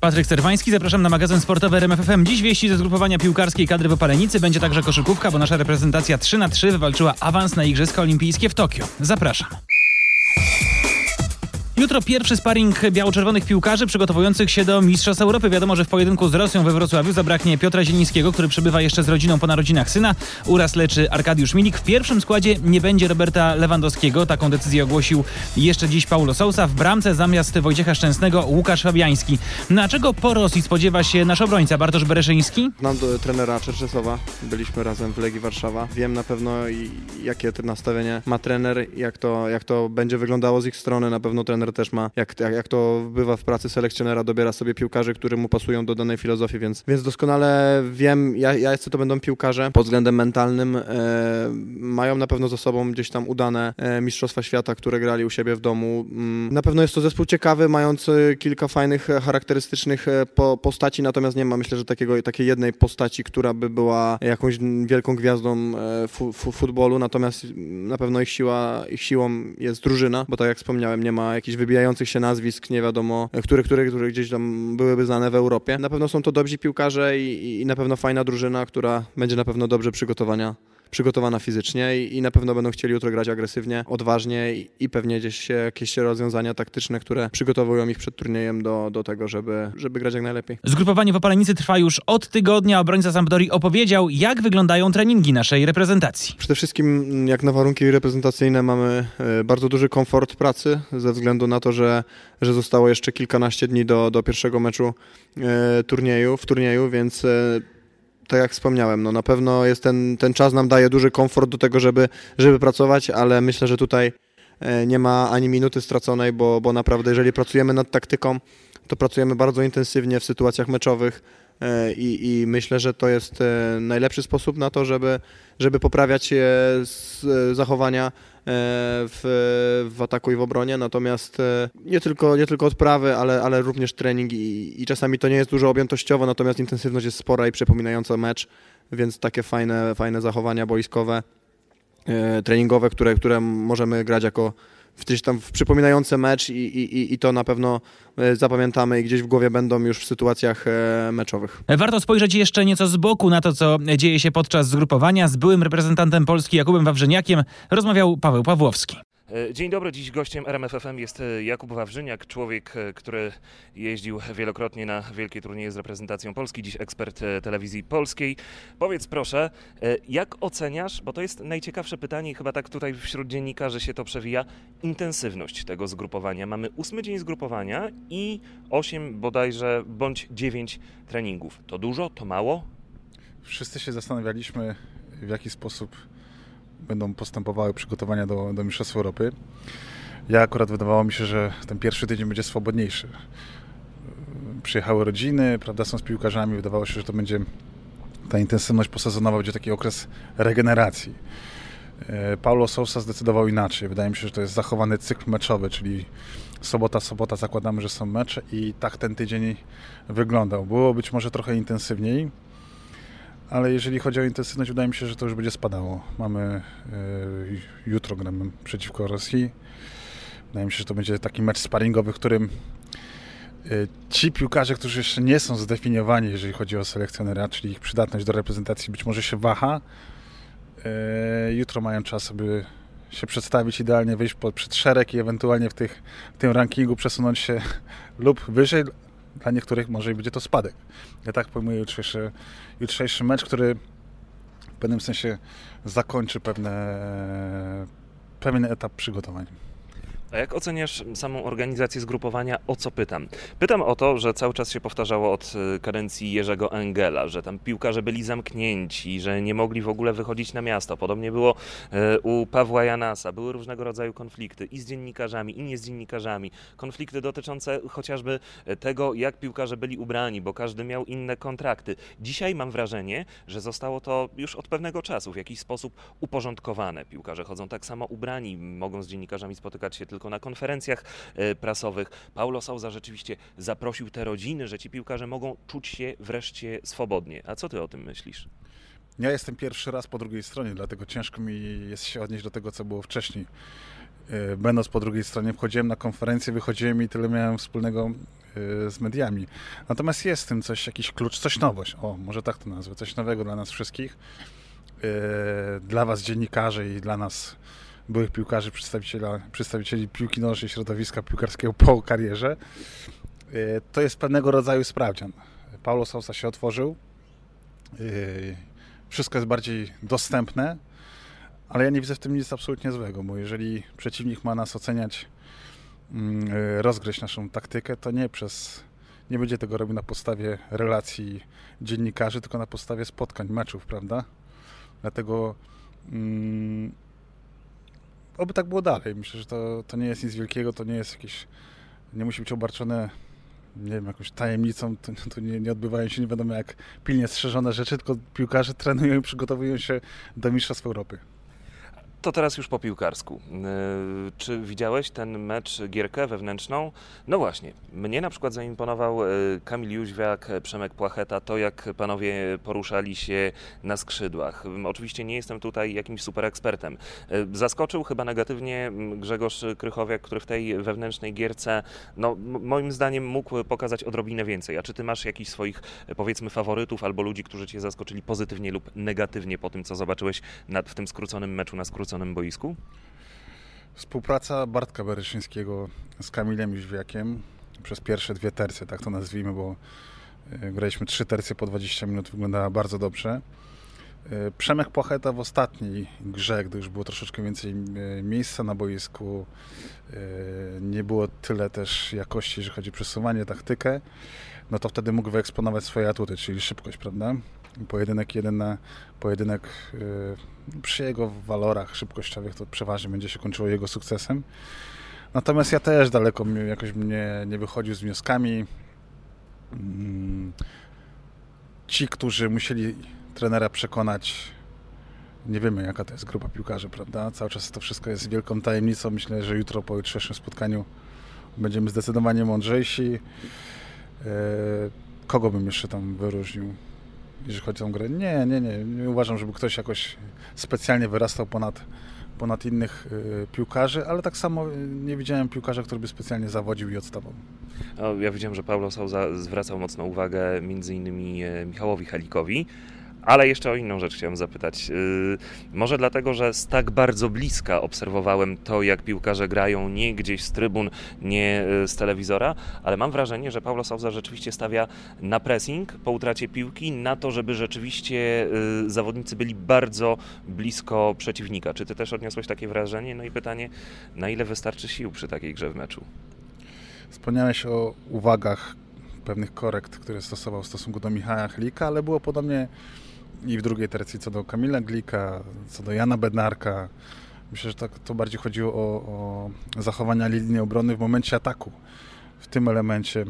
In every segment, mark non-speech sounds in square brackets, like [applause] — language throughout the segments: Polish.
Patryk Serwański, zapraszam na magazyn sportowy RMFFM. Dziś wieści ze zgrupowania piłkarskiej kadry w Opalenicy. Będzie także koszykówka, bo nasza reprezentacja 3 na 3 wywalczyła awans na Igrzyska Olimpijskie w Tokio. Zapraszam. Jutro pierwszy sparring biało-czerwonych piłkarzy przygotowujących się do Mistrzostw Europy. Wiadomo, że w pojedynku z Rosją we Wrocławiu zabraknie Piotra Zielińskiego, który przybywa jeszcze z rodziną po narodzinach syna. Uraz leczy Arkadiusz Milik. W pierwszym składzie nie będzie Roberta Lewandowskiego. Taką decyzję ogłosił jeszcze dziś Paulo Sousa. W bramce zamiast Wojciecha Szczęsnego Łukasz Fabiański. Na czego po Rosji spodziewa się nasz obrońca Bartosz Bereszyński? Znam do trenera Czerczesowa, byliśmy razem w Legii Warszawa. Wiem na pewno jakie nastawienie ma trener, jak to, jak to będzie wyglądało z ich strony. Na pewno trener też ma, jak, jak, jak to bywa w pracy selekcjonera, dobiera sobie piłkarzy, którzy mu pasują do danej filozofii, więc, więc doskonale wiem, ja, jacy to będą piłkarze pod względem mentalnym. E, mają na pewno za sobą gdzieś tam udane e, Mistrzostwa Świata, które grali u siebie w domu. Mm, na pewno jest to zespół ciekawy, mający kilka fajnych, e, charakterystycznych e, po, postaci, natomiast nie ma myślę, że takiego, takiej jednej postaci, która by była jakąś wielką gwiazdą e, fu, fu, futbolu, natomiast na pewno ich siła, ich siłą jest drużyna, bo tak jak wspomniałem, nie ma jakichś wybijających się nazwisk, nie wiadomo, które, które, które gdzieś tam byłyby znane w Europie. Na pewno są to dobrzy piłkarze i, i na pewno fajna drużyna, która będzie na pewno dobrze przygotowania przygotowana fizycznie i, i, na pewno będą chcieli jutro grać agresywnie, odważnie i, i, pewnie gdzieś jakieś rozwiązania taktyczne, które przygotowują ich przed turniejem do, do tego, żeby, żeby grać jak najlepiej. Zgrupowanie w Opalenicy trwa już od tygodnia. Obrońca Sampdori opowiedział, jak wyglądają treningi naszej reprezentacji. Przede wszystkim jak na warunki reprezentacyjne mamy e, bardzo duży komfort pracy ze względu na to, że, że zostało jeszcze kilkanaście dni do, do pierwszego meczu e, turnieju, w turnieju, więc e, tak jak wspomniałem, no na pewno jest ten, ten czas nam daje duży komfort do tego, żeby, żeby pracować, ale myślę, że tutaj e, nie ma ani minuty straconej, bo, bo naprawdę jeżeli pracujemy nad taktyką, to pracujemy bardzo intensywnie w sytuacjach meczowych e, i, i myślę, że to jest e, najlepszy sposób na to, żeby, żeby poprawiać zachowania w, w ataku i w obronie, natomiast nie tylko, nie tylko odprawy, ale, ale również trening i, i czasami to nie jest dużo objętościowo, natomiast intensywność jest spora i przypominająca mecz, więc takie fajne, fajne zachowania boiskowe, treningowe, które, które możemy grać jako gdzieś tam przypominające mecz i, i, i to na pewno e, zapamiętamy i gdzieś w głowie będą już w sytuacjach e, meczowych. Warto spojrzeć jeszcze nieco z boku na to, co dzieje się podczas zgrupowania. Z byłym reprezentantem Polski Jakubem Wawrzyniakiem rozmawiał Paweł Pawłowski. E, dzień dobry, dziś gościem RMFFM jest e, Jakub Wawrzyniak, człowiek, e, który jeździł wielokrotnie na wielkie turnieje z reprezentacją Polski, dziś ekspert telewizji polskiej. Powiedz proszę, jak oceniasz, bo to jest najciekawsze pytanie chyba tak tutaj wśród dziennikarzy się to przewija, intensywność tego zgrupowania. Mamy ósmy dzień zgrupowania i osiem bodajże bądź dziewięć treningów. To dużo, to mało? Wszyscy się zastanawialiśmy, w jaki sposób będą postępowały przygotowania do, do Mistrzostw Europy. Ja akurat wydawało mi się, że ten pierwszy tydzień będzie swobodniejszy. Przyjechały rodziny, prawda, są z piłkarzami, wydawało się, że to będzie ta intensywność posezonowa, będzie taki okres regeneracji. E, Paulo Sousa zdecydował inaczej. Wydaje mi się, że to jest zachowany cykl meczowy, czyli sobota, sobota zakładamy, że są mecze i tak ten tydzień wyglądał. Było być może trochę intensywniej, ale jeżeli chodzi o intensywność, wydaje mi się, że to już będzie spadało. Mamy y, jutro gramy przeciwko Rosji. Wydaje mi się, że to będzie taki mecz sparingowy, w którym y, ci piłkarze, którzy jeszcze nie są zdefiniowani, jeżeli chodzi o selekcjonera, czyli ich przydatność do reprezentacji, być może się waha. Y, jutro mają czas, aby się przedstawić idealnie, wyjść pod, przed szereg i ewentualnie w, tych, w tym rankingu przesunąć się [laughs] lub wyżej, dla niektórych może będzie to spadek. Ja tak pojmuję jutrzejszy, jutrzejszy mecz, który w pewnym sensie zakończy pewne, pewien etap przygotowań. A jak oceniasz samą organizację zgrupowania? O co pytam? Pytam o to, że cały czas się powtarzało od y, kadencji Jerzego Engela, że tam piłkarze byli zamknięci, że nie mogli w ogóle wychodzić na miasto. Podobnie było y, u Pawła Janasa. Były różnego rodzaju konflikty i z dziennikarzami, i nie z dziennikarzami. Konflikty dotyczące chociażby tego, jak piłkarze byli ubrani, bo każdy miał inne kontrakty. Dzisiaj mam wrażenie, że zostało to już od pewnego czasu w jakiś sposób uporządkowane. Piłkarze chodzą tak samo ubrani, mogą z dziennikarzami spotykać się tylko na konferencjach e, prasowych. Paulo Souza rzeczywiście zaprosił te rodziny, że ci piłkarze mogą czuć się wreszcie swobodnie. A co ty o tym myślisz? Ja jestem pierwszy raz po drugiej stronie, dlatego ciężko mi jest się odnieść do tego, co było wcześniej. E, będąc po drugiej stronie, wchodziłem na konferencję, wychodziłem i tyle miałem wspólnego z mediami. Natomiast jest w tym coś, jakiś klucz, coś nowość, o, może tak to nazwę, coś nowego dla nas wszystkich, dla was dziennikarzy i dla nas byłych piłkarzy, przedstawicieli piłki nożnej, środowiska piłkarskiego po karierze. To jest pewnego rodzaju sprawdzian. Paulo Sousa się otworzył, wszystko jest bardziej dostępne, ale ja nie widzę w tym nic absolutnie złego, bo jeżeli przeciwnik ma nas oceniać, mm, e, rozgryźć naszą taktykę, to nie przez nie będzie tego robił na podstawie relacji dziennikarzy, tylko na podstawie spotkań, meczów, prawda? Dlatego mm, oby tak było dalej. Myślę, że to, to nie jest nic wielkiego, to nie jest jakieś, nie musi być obarczone nie wiem, jakąś tajemnicą, to, to nie, nie, odbywają się nie wiadomo jak pilnie strzeżone rzeczy, tylko piłkarze trenują i przygotowują się do Mistrzostw Europy. To teraz już po piłkarsku. Yy, czy widziałeś ten mecz, gierkę wewnętrzną? No właśnie, mnie na przykład zaimponował yy, Kamil Jóźwiak, Przemek Płacheta, to jak panowie poruszali się na skrzydłach. Oczywiście nie jestem tutaj jakimś super ekspertem. Zaskoczył chyba negatywnie Grzegorz Krychowiak, który w tej wewnętrznej gierce, no moim zdaniem mógł pokazać odrobinę więcej. A czy ty masz jakichś swoich, powiedzmy, faworytów albo ludzi, którzy cię zaskoczyli pozytywnie lub negatywnie po tym, co zobaczyłeś w tym skróconym meczu na skróconym skróconym boisku? Współpraca Bartka Bereszyńskiego z Kamilem Jóźwiakiem przez pierwsze dwie tercje, tak to nazwijmy, bo e, graliśmy trzy tercje po 20 minut, wyglądała bardzo dobrze. E, Przemek Płacheta w ostatniej grze, gdy już było troszeczkę więcej e, miejsca na boisku, nie było tyle też jakości, jeżeli chodzi o przesuwanie, taktykę, no to wtedy mógł wyeksponować swoje atuty, czyli szybkość, prawda? Pojedynek jeden na pojedynek yy, przy jego walorach szybkościowych to przeważnie będzie się kończyło jego sukcesem. Natomiast ja też daleko jakoś mnie nie wychodził z wnioskami. Yy, ci, którzy musieli trenera przekonać, nie wiemy jaka to jest grupa piłkarzy, prawda? Cały czas to wszystko jest wielką tajemnicą. Myślę, że jutro po jutrzejszym spotkaniu będziemy zdecydowanie mądrzejsi. Yy, kogo bym jeszcze tam wyróżnił? Jeżeli chodzi o grę. Nie, nie, nie. Nie uważam, żeby ktoś jakoś specjalnie wyrastał ponad, ponad innych y, piłkarzy, ale tak samo nie widziałem piłkarza, który by specjalnie zawodził i odstawał. ja widziałem, że Paulo Souza zwracał mocną uwagę między innymi e, Michałowi Halikowi. Ale jeszcze o inną rzecz chciałem zapytać. Yy, może dlatego, że z tak bardzo bliska obserwowałem to, jak piłkarze grają, nie gdzieś z trybun, nie yy, z telewizora, ale mam wrażenie, że Paulo Sousa rzeczywiście stawia na pressing po utracie piłki, na to, żeby rzeczywiście yy, zawodnicy byli bardzo blisko przeciwnika. Czy ty też odniosłeś takie wrażenie? No i pytanie, na ile wystarczy sił przy takiej grze w meczu? Wspomniałeś o uwagach pewnych korekt, które stosował w stosunku do Michała Chlika, ale było podobnie i w drugiej tercji co do Kamila Glika, co do Jana Bednarka. Myślę, że tak, to bardziej chodziło o, o zachowania linii obrony w momencie ataku. W tym elemencie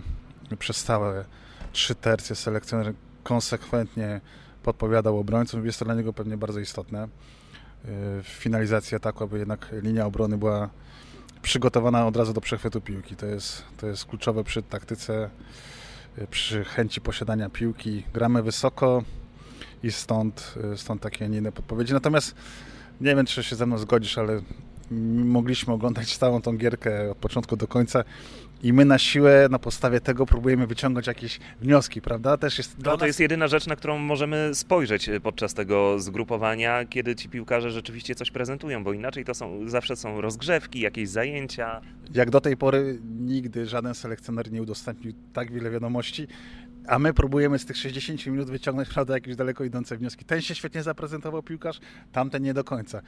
przez całe trzy tercje selekcjoner konsekwentnie podpowiadał obrońcom. Jest to dla niego pewnie bardzo istotne y, w finalizacji ataku, aby jednak linia obrony była przygotowana od razu do przechwytu piłki. To jest, to jest kluczowe przy taktyce, y, przy chęci posiadania piłki. Gramy wysoko, i stąd, y, stąd takie, a nie inne podpowiedzi. Natomiast nie wiem, czy się ze mną zgodzisz, ale mogliśmy oglądać całą tą gierkę od początku do końca i my na siłę, na podstawie tego próbujemy wyciągnąć jakieś wnioski, prawda? Też jest no, to nas... jest jedyna rzecz, na którą możemy spojrzeć y, podczas tego zgrupowania, kiedy ci piłkarze rzeczywiście coś prezentują, bo inaczej to są, zawsze są rozgrzewki, jakieś zajęcia. Jak do tej pory nigdy żaden selekcjoner nie udostępnił tak wiele wiadomości, a my próbujemy z tych 60 minut wyciągnąć prawda, jakieś daleko idące wnioski. Ten się świetnie zaprezentował piłkarz, tamten nie do końca.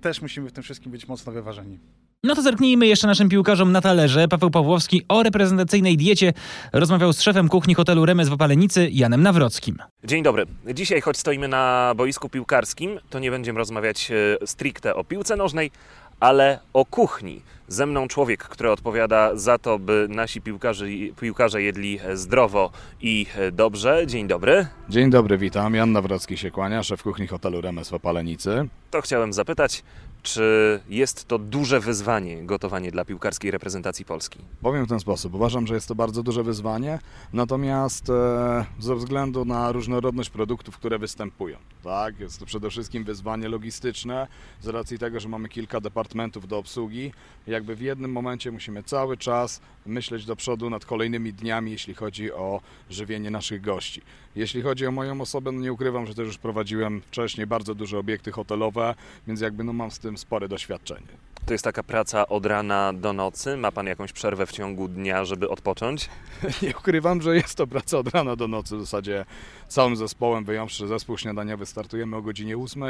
Też musimy w tym wszystkim być mocno wyważeni. No to zerknijmy jeszcze naszym piłkarzom na talerze. Paweł Pawłowski o reprezentacyjnej diecie rozmawiał z szefem kuchni hotelu Remes w Opalenicy, Janem Nawrockim. Dzień dobry. Dzisiaj, choć stoimy na boisku piłkarskim, to nie będziemy rozmawiać e, stricte o piłce nożnej, ale o kuchni. Ze mną człowiek, który odpowiada za to, by nasi piłkarze, piłkarze jedli zdrowo i dobrze. Dzień dobry. Dzień dobry, witam. Jan Nawrocki się kłania, szef kuchni hotelu Remes w Opalenicy. To chciałem zapytać, Czy jest to duże wyzwanie gotowanie dla piłkarskiej reprezentacji Polski? Powiem w ten sposób. Uważam, że jest to bardzo duże wyzwanie, natomiast e, ze względu na różnorodność produktów, które występują, tak, jest to przede wszystkim wyzwanie logistyczne, z racji tego, że mamy kilka departamentów do obsługi, jakby w jednym momencie musimy cały czas myśleć do przodu nad kolejnymi dniami, jeśli chodzi o żywienie naszych gości. Jeśli chodzi o moją osobę, no nie ukrywam, że też już prowadziłem wcześniej bardzo duże obiekty hotelowe, więc jakby no mam z tym spore doświadczenie. To jest taka praca od rana do nocy? Ma pan jakąś przerwę w ciągu dnia, żeby odpocząć? [laughs] Nie ukrywam, że jest to praca od rana do nocy w zasadzie całym zespołem, wyjąwszy zespół śniadaniowy, startujemy o godzinie 8,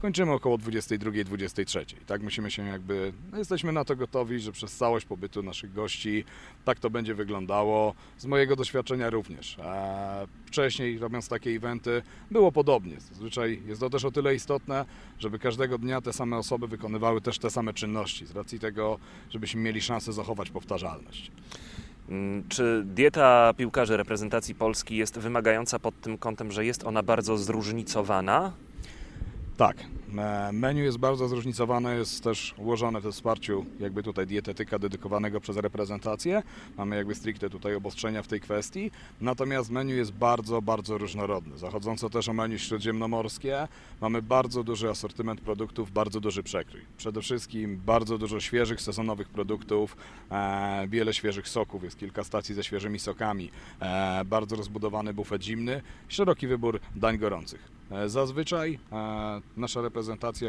kończymy około 22-23. Tak musimy się jakby, no jesteśmy na to gotowi, że przez całość pobytu naszych gości tak to będzie wyglądało. Z mojego doświadczenia również. E, wcześniej robiąc takie eventy było podobnie. Zazwyczaj jest to też o tyle istotne, żeby każdego dnia te same osoby wykonywały też te same czynności, z racji tego, żebyśmy mieli szansę zachować powtarzalność. Mm, Czy dieta piłkarzy reprezentacji Polski jest wymagająca pod tym kątem, że jest ona bardzo zróżnicowana? Tak, menu jest bardzo zróżnicowane, jest też ułożone we wsparciu jakby tutaj dietetyka dedykowanego przez reprezentację. Mamy jakby stricte tutaj obostrzenia w tej kwestii, natomiast menu jest bardzo, bardzo różnorodne. Zachodząco też o menu śródziemnomorskie, mamy bardzo duży asortyment produktów, bardzo duży przekrój. Przede wszystkim bardzo dużo świeżych, sezonowych produktów, e, wiele świeżych soków, jest kilka stacji ze świeżymi sokami, e, bardzo rozbudowany bufet zimny, szeroki wybór dań gorących. E, Zazwyczaj e, nasza reprezentacja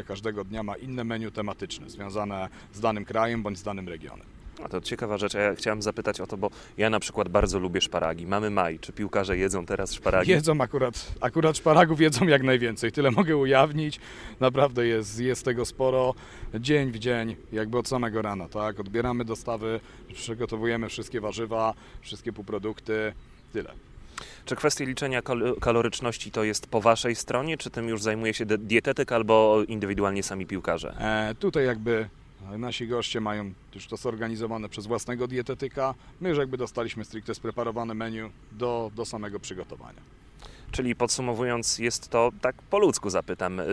każdego dnia ma inne menu tematyczne związane z danym krajem bądź z danym regionem. A to ciekawa rzecz, ja chciałem zapytać o to, bo ja na przykład bardzo lubię szparagi. Mamy maj, czy piłkarze jedzą teraz szparagi? Jedzą akurat, akurat szparagów jedzą jak najwięcej, tyle mogę ujawnić. Naprawdę jest, jest tego sporo. Dzień w dzień, jakby od samego rana, tak? Odbieramy dostawy, przygotowujemy wszystkie warzywa, wszystkie półprodukty, tyle. Czy kwestia liczenia kal- kaloryczności to jest po waszej stronie, czy tym już zajmuje się dietetyk albo indywidualnie sami piłkarze? E, tutaj jakby nasi goście mają już to zorganizowane przez własnego dietetyka. My już jakby dostaliśmy stricte spreparowane menu do, do samego przygotowania. Czyli podsumowując, jest to, tak po ludzku zapytam, y,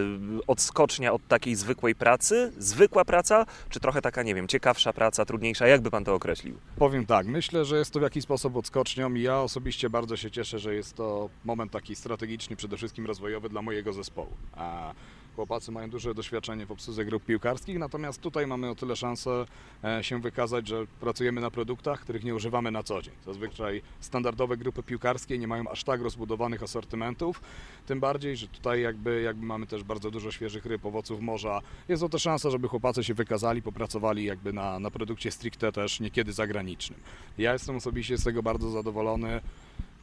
odskocznia od takiej zwykłej pracy? Zwykła praca, czy trochę taka, nie wiem, ciekawsza praca, trudniejsza? Jak by pan to określił? Powiem tak, myślę, że jest to w jakiś sposób odskocznią i ja osobiście bardzo się cieszę, że jest to moment taki strategiczny, przede wszystkim rozwojowy dla mojego zespołu. A chłopacy mają duże doświadczenie w obsłudze grup piłkarskich, natomiast tutaj mamy o tyle szansę e, się wykazać, że pracujemy na produktach, których nie używamy na co dzień. Zazwyczaj standardowe grupy piłkarskie nie mają aż tak rozbudowanych asortymentów, tym bardziej, że tutaj jakby, jakby mamy też bardzo dużo świeżych ryb, owoców morza. Jest to też szansa, żeby chłopacy się wykazali, popracowali jakby na, na produkcie stricte też niekiedy zagranicznym. Ja jestem osobiście z tego bardzo zadowolony.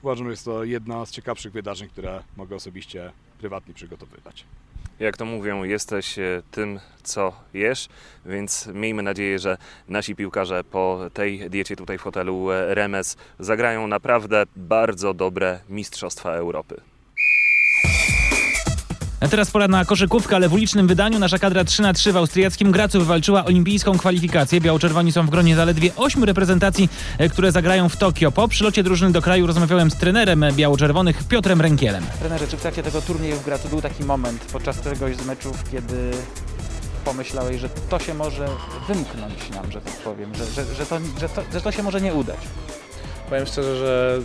Uważam, że jest to jedna z ciekawszych wydarzeń, które mogę osobiście prywatnie przygotowywać. Jak to mówią, jesteś e, tym, co jesz, więc miejmy nadzieję, że nasi piłkarze po tej diecie tutaj w hotelu e, Remes zagrają naprawdę bardzo dobre Mistrzostwa Europy. A teraz pora na koszykówkę, ale w ulicznym wydaniu nasza kadra 3 na 3 w austriackim Gracu wywalczyła olimpijską kwalifikację. Biało-czerwoni są w gronie zaledwie 8 reprezentacji, e, które zagrają w Tokio. Po przylocie drużyny do kraju rozmawiałem z trenerem biało-czerwonych Piotrem Rękielem. Trenerze, czy w trakcie tego turnieju w Gracu był taki moment podczas któregoś z meczów, kiedy pomyślałeś, że to się może wymknąć nam, że tak powiem, że, że, że, to, że, to, że to się może nie udać? Powiem szczerze, że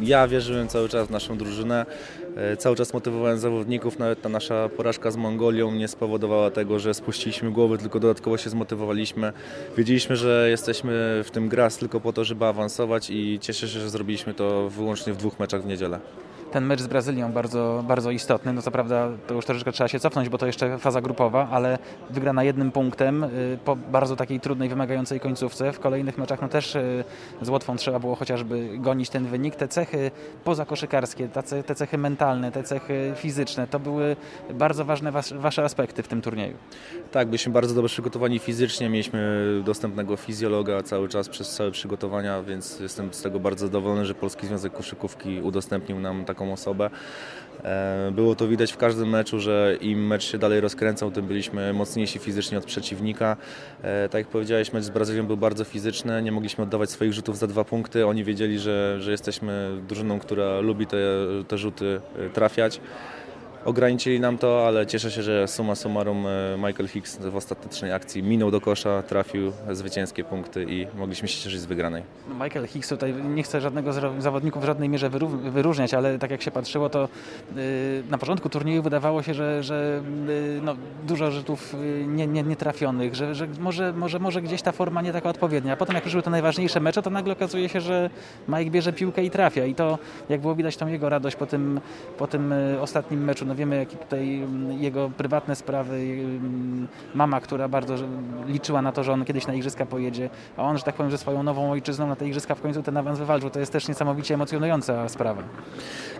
ja wierzyłem cały czas w naszą drużynę. E, Cały czas motywowałem zawodników, nawet ta nasza porażka z Mongolią nie spowodowała tego, że spuściliśmy głowy, tylko dodatkowo się zmotywowaliśmy. Wiedzieliśmy, że jesteśmy w tym gras tylko po to, żeby awansować i cieszę się, że zrobiliśmy to wyłącznie w dwóch meczach w niedzielę. Ten mecz z Brazylią bardzo, bardzo istotny. No co prawda to już troszeczkę trzeba się cofnąć, bo to jeszcze faza grupowa, ale wygrana jednym punktem y, po bardzo takiej trudnej, wymagającej końcówce. W kolejnych meczach no też y, z Łotwą trzeba było chociażby gonić ten wynik. Te cechy pozakoszykarskie, te ce- te cechy mentalne, te cechy fizyczne, to były bardzo ważne was, wasze aspekty w tym turnieju. Tak, byliśmy bardzo dobrze przygotowani fizycznie, mieliśmy dostępnego fizjologa cały czas przez całe przygotowania, więc jestem z tego bardzo zadowolony, że Polski Związek Koszykówki udostępnił nam taką osobę. E, Było to widać w każdym meczu, że im mecz się dalej rozkręcał, tym byliśmy mocniejsi fizycznie od przeciwnika. E, Tak jak powiedziałeś, mecz z Brazylią był bardzo fizyczny, nie mogliśmy oddawać swoich rzutów za dwa punkty. Oni wiedzieli, że, że jesteśmy drużyną, która lubi te, te rzuty e, trafiać. Ograniczyli nam to, ale cieszę się, że summa summarum e, Michael Hicks w ostatecznej akcji minął do kosza, trafił zwycięskie punkty i mogliśmy się cieszyć z wygranej. No Michael Hicks tutaj nie chce żadnego z zawodników w żadnej mierze wyróżniać, ale tak jak się patrzyło, to yy, na początku turnieju wydawało się, że, że yy, no, dużo rzutów nie, nie, nie trafionych, że, że może, może, może gdzieś ta forma nie taka odpowiednia. A potem jak przyszły te najważniejsze mecze, to nagle okazuje się, że Mike bierze piłkę i trafia. I to, jak było widać tą jego radość po tym, po tym ostatnim meczu, no wiemy, jakie tutaj mm, jego prywatne sprawy, mm, mama, która bardzo liczyła na to, że on kiedyś na igrzyska pojedzie, a on, że tak powiem, ze swoją nową ojczyzną na te igrzyska w końcu ten awans wywalczył. To jest też niesamowicie emocjonująca sprawa.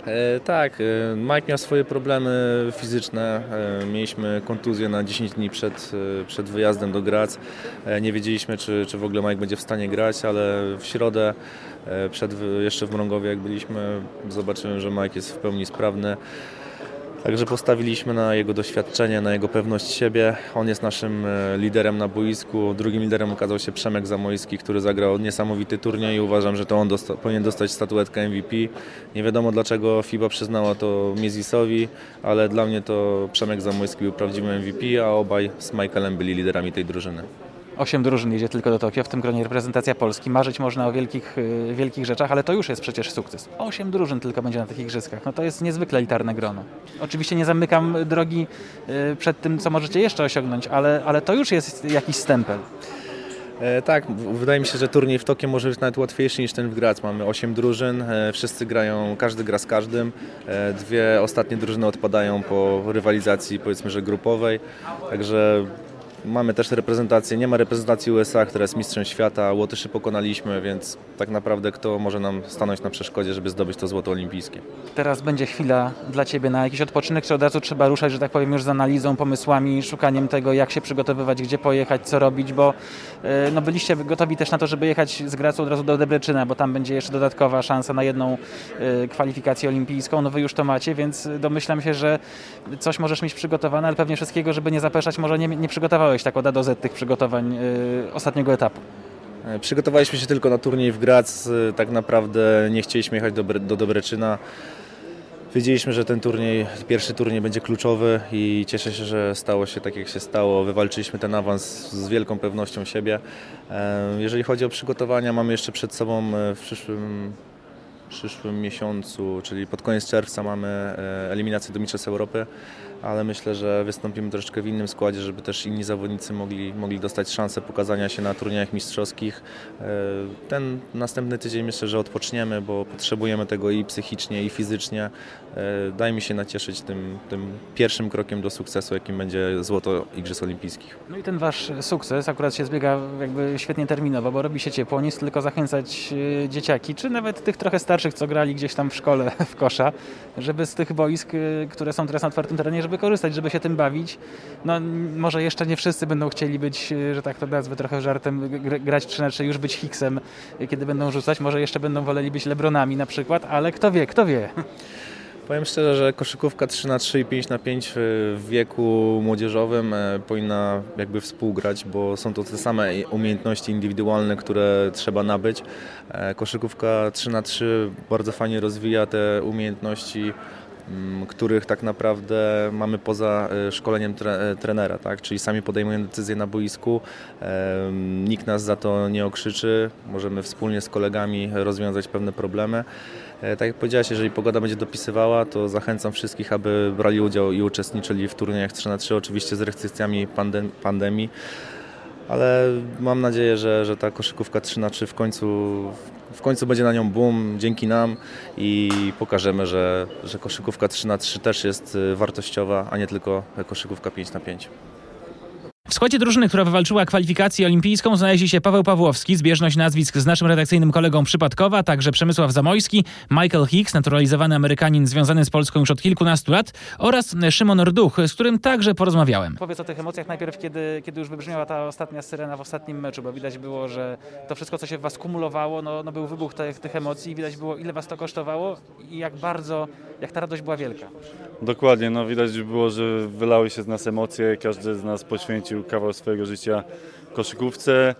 E, tak, e, Mike miał swoje problemy fizyczne. E, mieliśmy kontuzję na 10 dni przed, e, przed wyjazdem do Grac. Nie wiedzieliśmy, czy, czy w ogóle Mike będzie w stanie grać, ale w środę, przed, jeszcze w Mrągowie jak byliśmy, zobaczyłem, że Mike jest w pełni sprawny. Także postawiliśmy na jego doświadczenie, na jego pewność siebie. On jest naszym e, liderem na boisku. Drugim liderem okazał się Przemek Zamojski, który zagrał niesamowity turniej i uważam, że to on dosta powinien dostać statuetkę MVP. Nie wiadomo dlaczego FIBA przyznała to Miezisowi, ale dla mnie to Przemek Zamojski był prawdziwym MVP, a obaj z Michaelem byli liderami tej drużyny. Osiem drużyn jedzie tylko do Tokio, w tym gronie reprezentacja Polski. Marzyć można o wielkich, y, wielkich rzeczach, ale to już jest przecież sukces. Osiem drużyn tylko będzie na tych igrzyskach. No to jest niezwykle elitarne grono. Oczywiście nie zamykam drogi y, przed tym, co możecie jeszcze osiągnąć, ale, ale to już jest jakiś stempel. E, tak, wydaje mi się, że turniej w Tokio może być nawet łatwiejszy niż ten w Graz. Mamy 8 drużyn, e, wszyscy grają, każdy gra z każdym. E, dwie ostatnie drużyny odpadają po rywalizacji powiedzmy, że grupowej. Także Mamy też reprezentację, nie ma reprezentacji USA, która jest mistrzem świata, Łotyszy pokonaliśmy, więc tak naprawdę kto może nam stanąć na przeszkodzie, żeby zdobyć to złoto olimpijskie. Teraz będzie chwila dla Ciebie na jakiś odpoczynek, czy od razu trzeba ruszać, że tak powiem, już z analizą, pomysłami, szukaniem tego, jak się przygotowywać, gdzie pojechać, co robić, bo e, no, byliście gotowi też na to, żeby jechać z Gracu od razu do Debreczyna, bo tam będzie jeszcze dodatkowa szansa na jedną e, kwalifikację olimpijską, no Wy już to macie, więc domyślam się, że coś możesz mieć przygotowane, ale pewnie wszystkiego, żeby nie zapeszać, może nie, nie przygotowałeś przygotowałeś tak od A do Z tych przygotowań y, ostatniego etapu? E, przygotowaliśmy się tylko na turniej w Graz. E, tak naprawdę nie chcieliśmy jechać do, do Dobreczyna. Wiedzieliśmy, że ten turniej, pierwszy turniej będzie kluczowy i cieszę się, że stało się tak, jak się stało. Wywalczyliśmy ten awans z wielką pewnością siebie. E, jeżeli chodzi o przygotowania, mamy jeszcze przed sobą w przyszłym, przyszłym miesiącu, czyli pod koniec czerwca mamy eliminację do Mistrzostw Europy ale myślę, że wystąpimy troszeczkę w innym składzie, żeby też inni zawodnicy mogli, mogli dostać szansę pokazania się na turniejach mistrzowskich. E, ten następny tydzień myślę, że odpoczniemy, bo potrzebujemy tego i psychicznie, i fizycznie. E, dajmy się nacieszyć tym, tym pierwszym krokiem do sukcesu, jakim będzie złoto Igrzysk Olimpijskich. No i ten wasz sukces akurat się zbiega jakby świetnie terminowo, bo robi się ciepło, jest tylko zachęcać e, dzieciaki, czy nawet tych trochę starszych, co grali gdzieś tam w szkole [laughs] w kosza, żeby z tych boisk, które są teraz na otwartym terenie, żeby korzystać, żeby się tym bawić. No może jeszcze nie wszyscy będą chcieli być, e, że tak to nazwę trochę żartem, grać 3 na 3, już być Hicksem, e, kiedy będą rzucać. Może jeszcze będą woleli być Lebronami na przykład, ale kto wie, kto wie. [laughs] Powiem szczerze, że koszykówka 3 na 3 i 5 na 5 w wieku młodzieżowym e, powinna jakby współgrać, bo są to te same umiejętności indywidualne, które trzeba nabyć. Koszykówka 3 na 3 bardzo fajnie rozwija te umiejętności Mm, których tak naprawdę mamy poza e, szkoleniem tre, e, trenera, tak? czyli sami podejmujemy decyzje na boisku, nikt nas za to nie okrzyczy, możemy wspólnie z kolegami rozwiązać pewne problemy. E, tak jak powiedziałeś, jeżeli pogoda będzie dopisywała, to zachęcam wszystkich, aby brali udział i uczestniczyli w turniejach 3 na 3 oczywiście z restrykcjami pandemii ale mam nadzieję, że, że ta koszykówka 3 na 3 w końcu, w końcu będzie na nią boom dzięki nam i pokażemy, że, że koszykówka 3 na 3 też jest y, wartościowa, a nie tylko koszykówka 5 na 5 w składzie drużyny, która wywalczyła kwalifikację olimpijską znaleźli się Paweł Pawłowski, zbieżność nazwisk z naszym redakcyjnym kolegą przypadkowa, także Przemysław Zamojski, Michael Hicks, naturalizowany Amerykanin związany z Polską już od kilkunastu lat oraz Szymon Rduch, z którym także porozmawiałem. Powiedz o tych emocjach najpierw, kiedy, kiedy już wybrzmiała ta ostatnia syrena w ostatnim meczu, bo widać było, że to wszystko, co się w was kumulowało, no, no był wybuch tych, tych emocji, widać było, ile was to kosztowało i jak bardzo, jak ta radość była wielka. Dokładnie, no widać było, że wylały się z nas emocje, każdy z nas poświęcił kawał swojego życia koszykówce.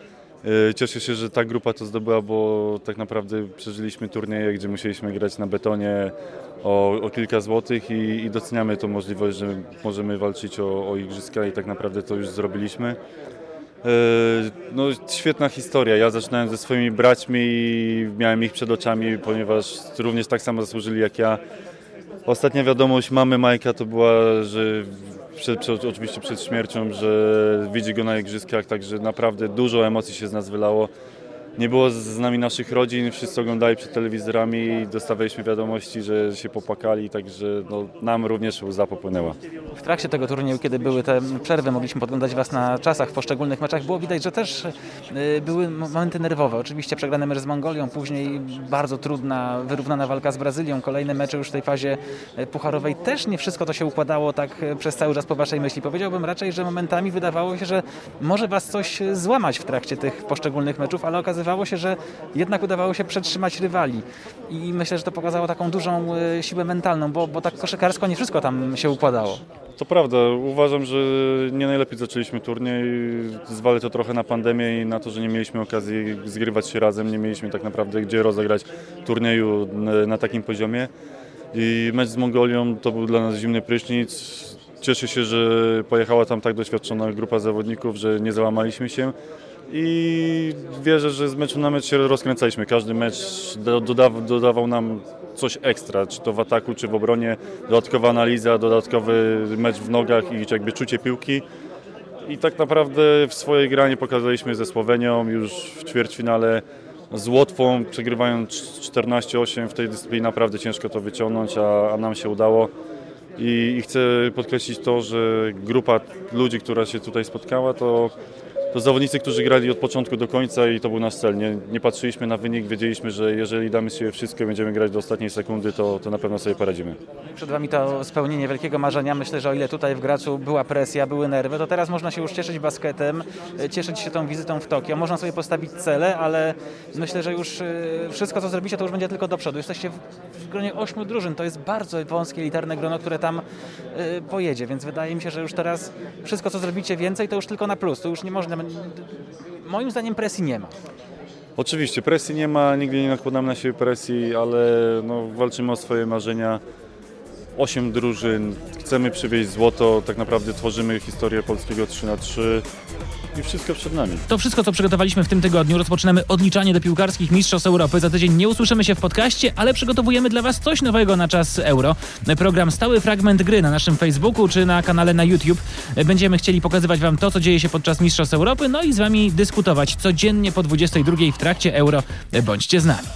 E, Cieszę się, że ta grupa to zdobyła, bo tak naprawdę przeżyliśmy turnieje, gdzie musieliśmy grać na betonie o, o kilka złotych i, i doceniamy tą możliwość, że możemy walczyć o, o igrzyska i tak naprawdę to już zrobiliśmy. E, No, świetna historia. Ja zaczynałem ze swoimi braćmi i miałem ich przed oczami, ponieważ również tak samo zasłużyli jak ja. Ostatnia wiadomość mamy Majka to była, że przed, przed, oczywiście przed śmiercią, że widzi go na igrzyskach, także naprawdę dużo emocji się z nas wylało. Nie było z- nami naszych rodzin, wszyscy oglądali przed telewizorami dostawaliśmy wiadomości, że się popłakali, także no, nam również łza popłynęła. W trakcie tego turnieju, kiedy były te przerwy, mogliśmy podglądać Was na czasach w poszczególnych meczach. Było widać, że też y, były momenty nerwowe. Oczywiście przegrany mecz z Mongolią, później bardzo trudna, wyrównana walka z Brazylią, kolejne mecze już w tej fazie y, pucharowej. Też nie wszystko to się układało tak y, przez cały czas po Waszej myśli. Powiedziałbym raczej, że momentami wydawało się, że może Was coś złamać w trakcie tych poszczególnych meczów, ale okazywało się, że jednak udawało się przetrzymać rywali. I myślę, że to pokazało taką dużą y, siłę mentalną, bo, bo tak koszykarsko nie wszystko tam się układało. To prawda, uważam, że nie najlepiej zaczęliśmy turniej. Zwalę to trochę na pandemię i na to, że nie mieliśmy okazji zgrywać się razem, nie mieliśmy tak naprawdę gdzie rozegrać turnieju na takim poziomie. I mecz z Mongolią to był dla nas zimny prysznic. Cieszę się, że pojechała tam tak doświadczona grupa zawodników, że nie załamaliśmy się. I wierzę, że z meczu na mecz się rozkręcaliśmy. Każdy mecz do- dodaw, dodawał nam coś ekstra, czy to w ataku, czy w obronie. Dodatkowa analiza, dodatkowy mecz w nogach i jakby czucie piłki. I tak naprawdę w swojej granie pokazaliśmy ze Słowenią już w ćwierćfinale z Łotwą, przegrywając 14-8 w tej dyscyplinie naprawdę ciężko to wyciągnąć, a, a nam się udało. I, I chcę podkreślić to, że grupa ludzi, która się tutaj spotkała, to, to zawodnicy, którzy grali od początku do końca i to był nasz cel. Nie, nie patrzyliśmy na wynik, wiedzieliśmy, że jeżeli damy sobie wszystko i będziemy grać do ostatniej sekundy, to, to na pewno sobie poradzimy. Przed Wami to spełnienie wielkiego marzenia. Myślę, że o ile tutaj w Gracu była presja, były nerwy, to teraz można się już cieszyć basketem, e, cieszyć się tą wizytą w Tokio. Można sobie postawić cele, ale myślę, że już e, wszystko, co zrobicie, to już będzie tylko do przodu. Jesteście w, w gronie ośmiu drużyn. To jest bardzo wąskie, elitarne grono, które tam e, pojedzie, więc wydaje mi się, że już teraz wszystko, co zrobicie więcej, to już tylko na plus. To już nie można... Moim zdaniem presji nie ma. Oczywiście, presji nie ma, nigdy nie nakładamy na siebie presji, ale no, walczymy o swoje marzenia. Osiem drużyn, chcemy przywieźć złoto, tak naprawdę tworzymy historię polskiego 3 na 3 i wszystko przed nami. To wszystko, co przygotowaliśmy w tym tygodniu. Rozpoczynamy odliczanie do piłkarskich Mistrzostw Europy. Za tydzień nie usłyszymy się w podcaście, ale przygotowujemy dla Was coś nowego na czas Euro. Program Stały Fragment Gry na naszym Facebooku czy na kanale na YouTube. Będziemy chcieli pokazywać Wam to, co dzieje się podczas Mistrzostw Europy, no i z Wami dyskutować codziennie po 22 w trakcie Euro. Bądźcie z nami.